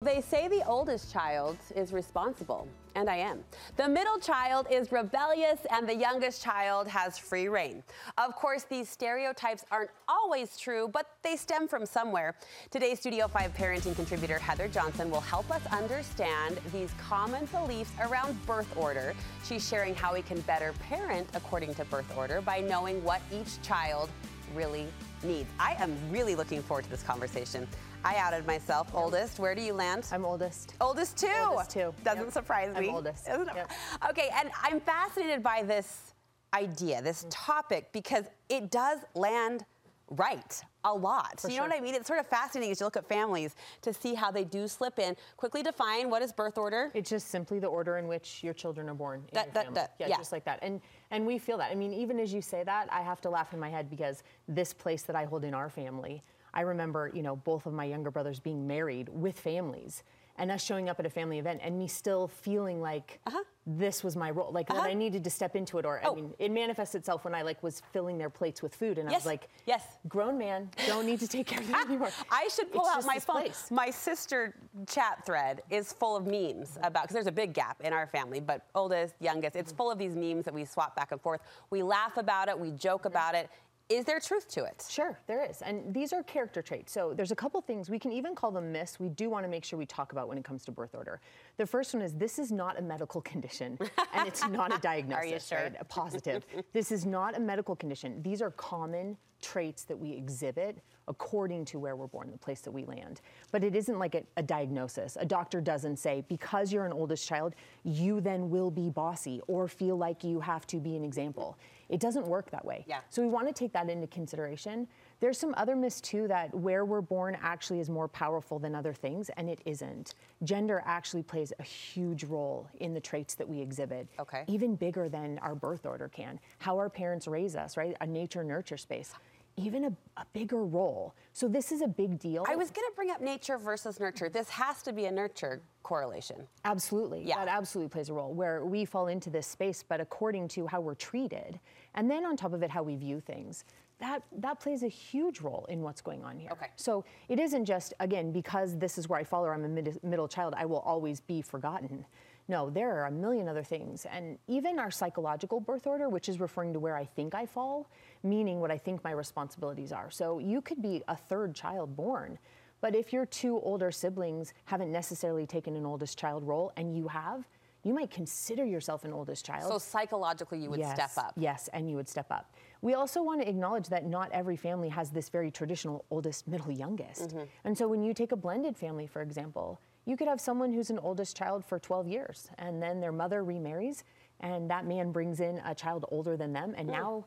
They say the oldest child is responsible, and I am. The middle child is rebellious, and the youngest child has free rein. Of course, these stereotypes aren't always true, but they stem from somewhere. Today's Studio 5 parenting contributor Heather Johnson will help us understand these common beliefs around birth order. She's sharing how we can better parent according to birth order by knowing what each child really needs. I am really looking forward to this conversation. I outed myself. Oldest. Where do you land? I'm oldest. Oldest too. Oldest too. Doesn't Yep. surprise me. I'm oldest. Yep. Okay, and I'm fascinated by this idea, this Mm. topic, because it does land right a lot. You know sure. what I mean? It's sort of fascinating as you look at families to see how they do slip in. Quickly define what is birth order? It's just simply the order in which your children are born in That- your that- family. that- yeah, yeah. just like that. And and we feel that. I mean, even as you say that, I have to laugh in my head because this place that I hold in our family, I remember, you know, both of my younger brothers being married with families and us showing up at a family event and me still feeling like uh-huh. this was my role, like Uh-huh. that I needed to step into it. Or Oh. I mean, it manifests itself when I like was filling their plates with food and I was like, Yes. grown man, don't need to take care of that ah, anymore. I should pull It's out my phone. place. My sister chat thread is full of memes about because there's a big gap in our family, but oldest, youngest, it's mm-hmm. full of these memes that we swap back and forth. We laugh about it, we joke about it. Is there truth to it? Sure, there is. And these are character traits. So there's a couple things. We can even call them myths. We do want to make sure we talk about when it comes to birth order. The first one is this is not a medical condition and it's not a diagnosis. are you sure? Right? A positive. this is not a medical condition. These are common traits that we exhibit according to where we're born, the place that we land. But it isn't like a, a diagnosis. A doctor doesn't say, because you're an oldest child, you then will be bossy or feel like you have to be an example. It doesn't work that way. Yeah. So we want to take that into consideration. There's some other myths too that where we're born actually is more powerful than other things, and it isn't. Gender actually plays a huge role in the traits that we exhibit. Okay. Even bigger than our birth order can. How our parents raise us, right? A nature nurture space. Even a, a bigger role. So this is a big deal. I was going to bring up nature versus nurture. This has to be a nurture correlation. Absolutely. Yeah. That absolutely plays a role where we fall into this space, but according to how we're treated, and then on top of it, how we view things, that, that plays a huge role in what's going on here. Okay. So it isn't just, again, because this is where I fall or I'm a mid- middle child, I will always be forgotten. No, there are a million other things. And even our psychological birth order, which is referring to where I think I fall, meaning what I think my responsibilities are. So you could be a third child born, but if your two older siblings haven't necessarily taken an oldest child role and you have, you might consider yourself an oldest child. So psychologically, you would yes, step up. Yes, and you would step up. We also want to acknowledge that not every family has this very traditional oldest, middle, youngest. Mm-hmm. And so when you take a blended family, for example, you could have someone who's an oldest child for 12 years, and then their mother remarries, and that man brings in a child older than them, and now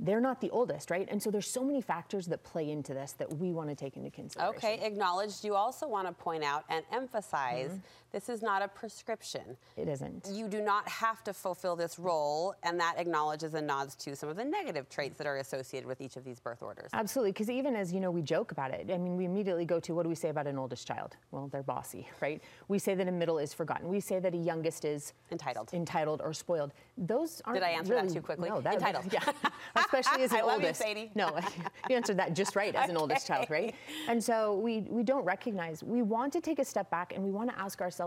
they're not the oldest, right? And so there's so many factors that play into this that we want to take into consideration. Okay, acknowledged. You also want to point out and emphasize Mm-hmm. This is not a prescription. It isn't. You do not have to fulfill this role, and that acknowledges and nods to some of the negative traits that are associated with each of these birth orders. Absolutely, because even as you know, we joke about it. I mean, we immediately go to what do we say about an oldest child? Well, they're bossy, right? We say that a middle is forgotten. We say that a youngest is Entitled. entitled or spoiled. Those aren't. Did I answer that too quickly? No, that, Entitled. Yeah, especially as an I love you, oldest. Sadie. No, you answered that just right as an oldest child, right? And so we we don't recognize. We want to take a step back and we want to ask ourselves.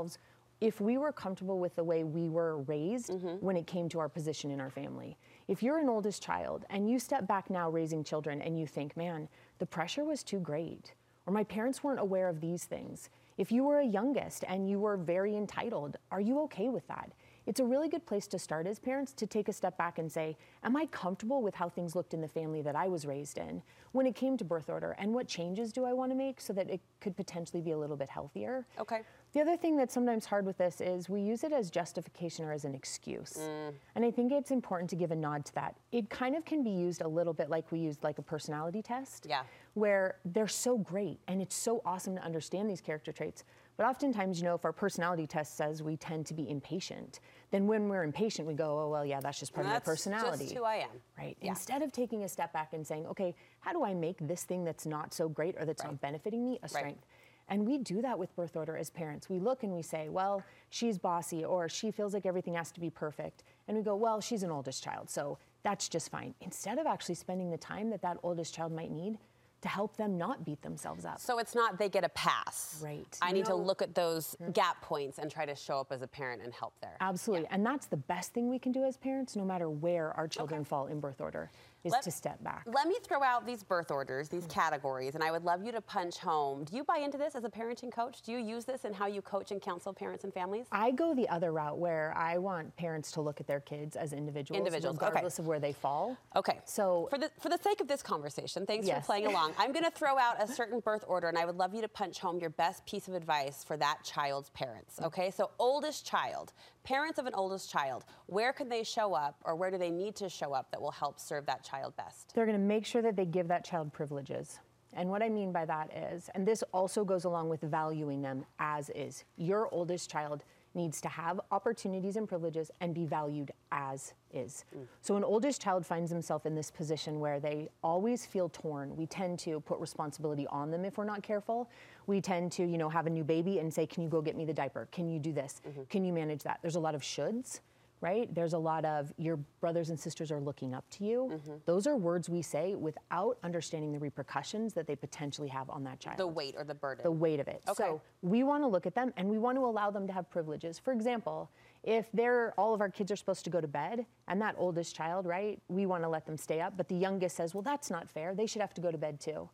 If we were comfortable with the way we were raised Mm-hmm. when it came to our position in our family, if you're an oldest child and you step back now raising children and you think, man, the pressure was too great, or my parents weren't aware of these things, if you were a youngest and you were very entitled, are you okay with that? It's a really good place to start as parents to take a step back and say, Am I comfortable with how things looked in the family that I was raised in when it came to birth order? And what changes do I want to make so that it could potentially be a little bit healthier? Okay. The other thing that's sometimes hard with this is we use it as justification or as an excuse. Mm. And I think it's important to give a nod to that. It kind of can be used a little bit like we used like a personality test. Yeah. Where they're so great and it's so awesome to understand these character traits. But oftentimes, you know, if our personality test says we tend to be impatient, then when we're impatient, we go, oh, well, yeah, that's just part That's of my personality. That's just who I am. Right. Yeah. Instead of taking a step back and saying, okay, how do I make this thing that's not so great or that's Right. not benefiting me a strength? And we do that with birth order as parents. We look and we say, well, she's bossy or she feels like everything has to be perfect. And we go, well, she's an oldest child, so that's just fine. Instead of actually spending the time that that oldest child might need to help them not beat themselves up. So it's not they get a pass. Right. I need to look at those gap points and try to show up as a parent and help there. Absolutely. And that's the best thing we can do as parents, no matter where our children fall in birth order, is Let- to step back. Let me throw out these birth orders, these mm. categories, and I would love you to punch home. Do you buy into this as a parenting coach? Do you use this in how you coach and counsel parents and families? I go the other route where I want parents to look at their kids as individuals, Individuals, okay. regardless of where they fall. Okay. So for the for the sake of this conversation, thanks Yes. for playing along. I'm going to throw out a certain birth order, and I would love you to punch home your best piece of advice for that child's parents. Mm. Okay. So oldest child, parents of an oldest child, where can they show up, or where do they need to show up that will help serve that child best? they're going to make sure that they give that child privileges. And what I mean by that is, and this also goes along with valuing them as is, your oldest child needs to have opportunities and privileges and be valued as is. So an oldest child finds himself in this position where they always feel torn. We tend to put responsibility on them if we're not careful. We tend to, you know, have a new baby and say, "Can you go get me the diaper? Can you do this? Mm-hmm. Can you manage that?" There's a lot of shoulds right? There's a lot of your brothers and sisters are looking up to you. Mm-hmm. Those are words we say without understanding the repercussions that they potentially have on that child. The weight or the burden. The weight of it. Okay. So we want to look at them and we want to allow them to have privileges. For example, if they're all of our kids are supposed to go to bed and that oldest child, right, we want to let them stay up, but the youngest says, "Well, that's not fair. They should have to go to bed too."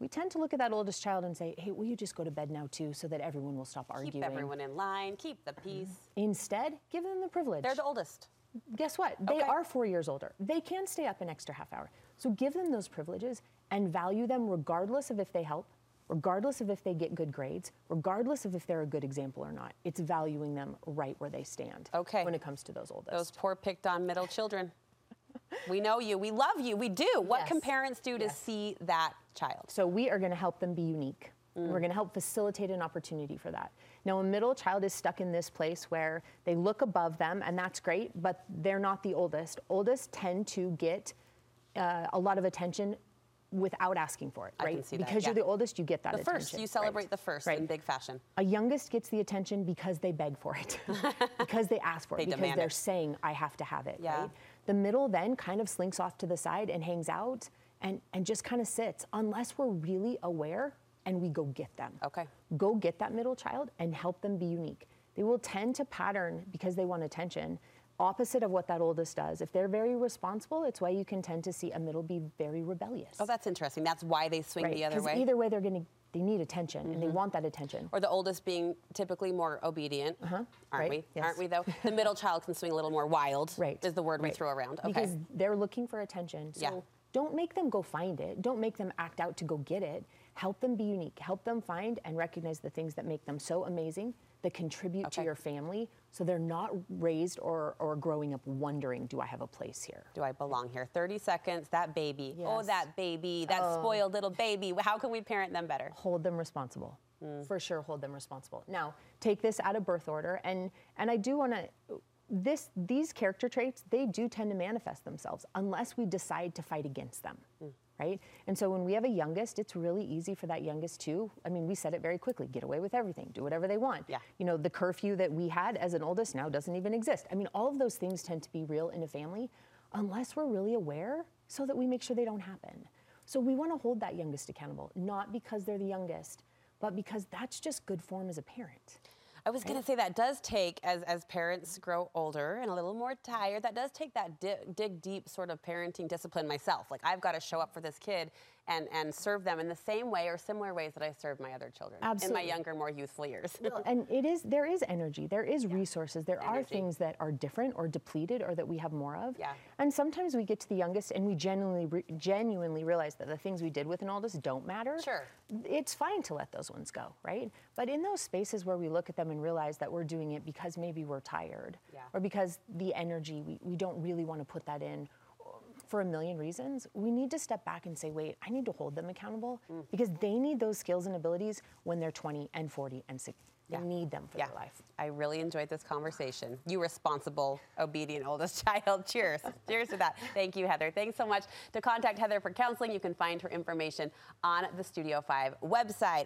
We tend to look at that oldest child and say, "Hey, will you just go to bed now too so that everyone will stop arguing? keep everyone in line. Keep the peace. Instead, give them the privilege They're the oldest. guess what? They Okay. are four years older. They can stay up an extra half hour. So give them those privileges and value them regardless of if they help, regardless of if they get good grades, regardless of if they're a good example or not. It's valuing them right where they stand Okay. when it comes to those oldest. Those poor picked on middle children. We know you. We love you. We do. What can parents do to Yes. see that child? So we are going to help them be unique. Mm. We're going to help facilitate an opportunity for that. Now, a middle child is stuck in this place where they look above them, and that's great, but they're not the oldest. Oldest tend to get uh, a lot of attention without asking for it, right? see that, because you're the oldest, you get that The attention. first. You celebrate right. the first Right. in big fashion. A youngest gets the attention because they beg for it, because they ask for it, They because they're it. saying, I have to have it, Yeah. right? The middle then kind of slinks off to the side and hangs out and, and just kind of sits unless we're really aware and we go get them. Okay. Go get that middle child and help them be unique. They will tend to pattern because they want attention. Opposite of what that oldest does. If they're very responsible, it's why you can tend to see a middle be very rebellious. Oh, that's interesting. That's why they swing right? the other way. Mm-hmm. either way, they're going to they need attention and they want that attention. or the oldest being typically more obedient. Aren't Uh-huh. right, we? yes. Aren't we though? The middle child can swing a little more wild. Right. Is the word we throw around. Okay. Because they're looking for attention. So Yeah. don't make them go find it. Don't make them act out to go get it. Help them be unique. Help them find and recognize the things that make them so amazing that contribute Okay. to your family so they're not raised or, or growing up wondering, do I have a place here? do I belong here? 30 seconds, that baby. Oh, that baby, that spoiled little baby. How can we parent them better? hold them responsible. Mm. For sure, hold them responsible. Now, take this out of birth order, and and I do want to. This these character traits they do tend to manifest themselves unless we decide to fight against them, Mm. Right? And so when we have a youngest, it's really easy for that youngest to. I mean, we said it very quickly: get away with everything, do whatever they want. Yeah. You know, the curfew that we had as an oldest now doesn't even exist. I mean, all of those things tend to be real in a family, unless we're really aware, so that we make sure they don't happen. So we want to hold that youngest accountable, not because they're the youngest, but because that's just good form as a parent. I was going to say that does take, as, as parents grow older and a little more tired, that does take that di- dig deep sort of parenting discipline myself. Like, I've got to show up for this kid and, and serve them in the same way or similar ways that I serve my other children in my younger, more youthful years. well, and it is there is energy, there is resources, there are things that are different or depleted or that we have more of. Yeah. And sometimes we get to the youngest and we genuinely re- genuinely realize that the things we did with an oldest don't matter. Sure. It's fine to let those ones go, right? But in those spaces where we look at them and realize that we're doing it because maybe we're tired Yeah. or because the energy we, we don't really want to put that in for a million reasons, we need to step back and say, wait, I need to hold them accountable Mm. because they need those skills and abilities when they're 20 and 40 and 60. They Yeah. need them for Yeah, their life. I really enjoyed this conversation. You responsible, obedient oldest child. Cheers. Cheers to that. Thank you, Heather. Thanks so much. To contact Heather for counseling, you can find her information on the Studio 5 website.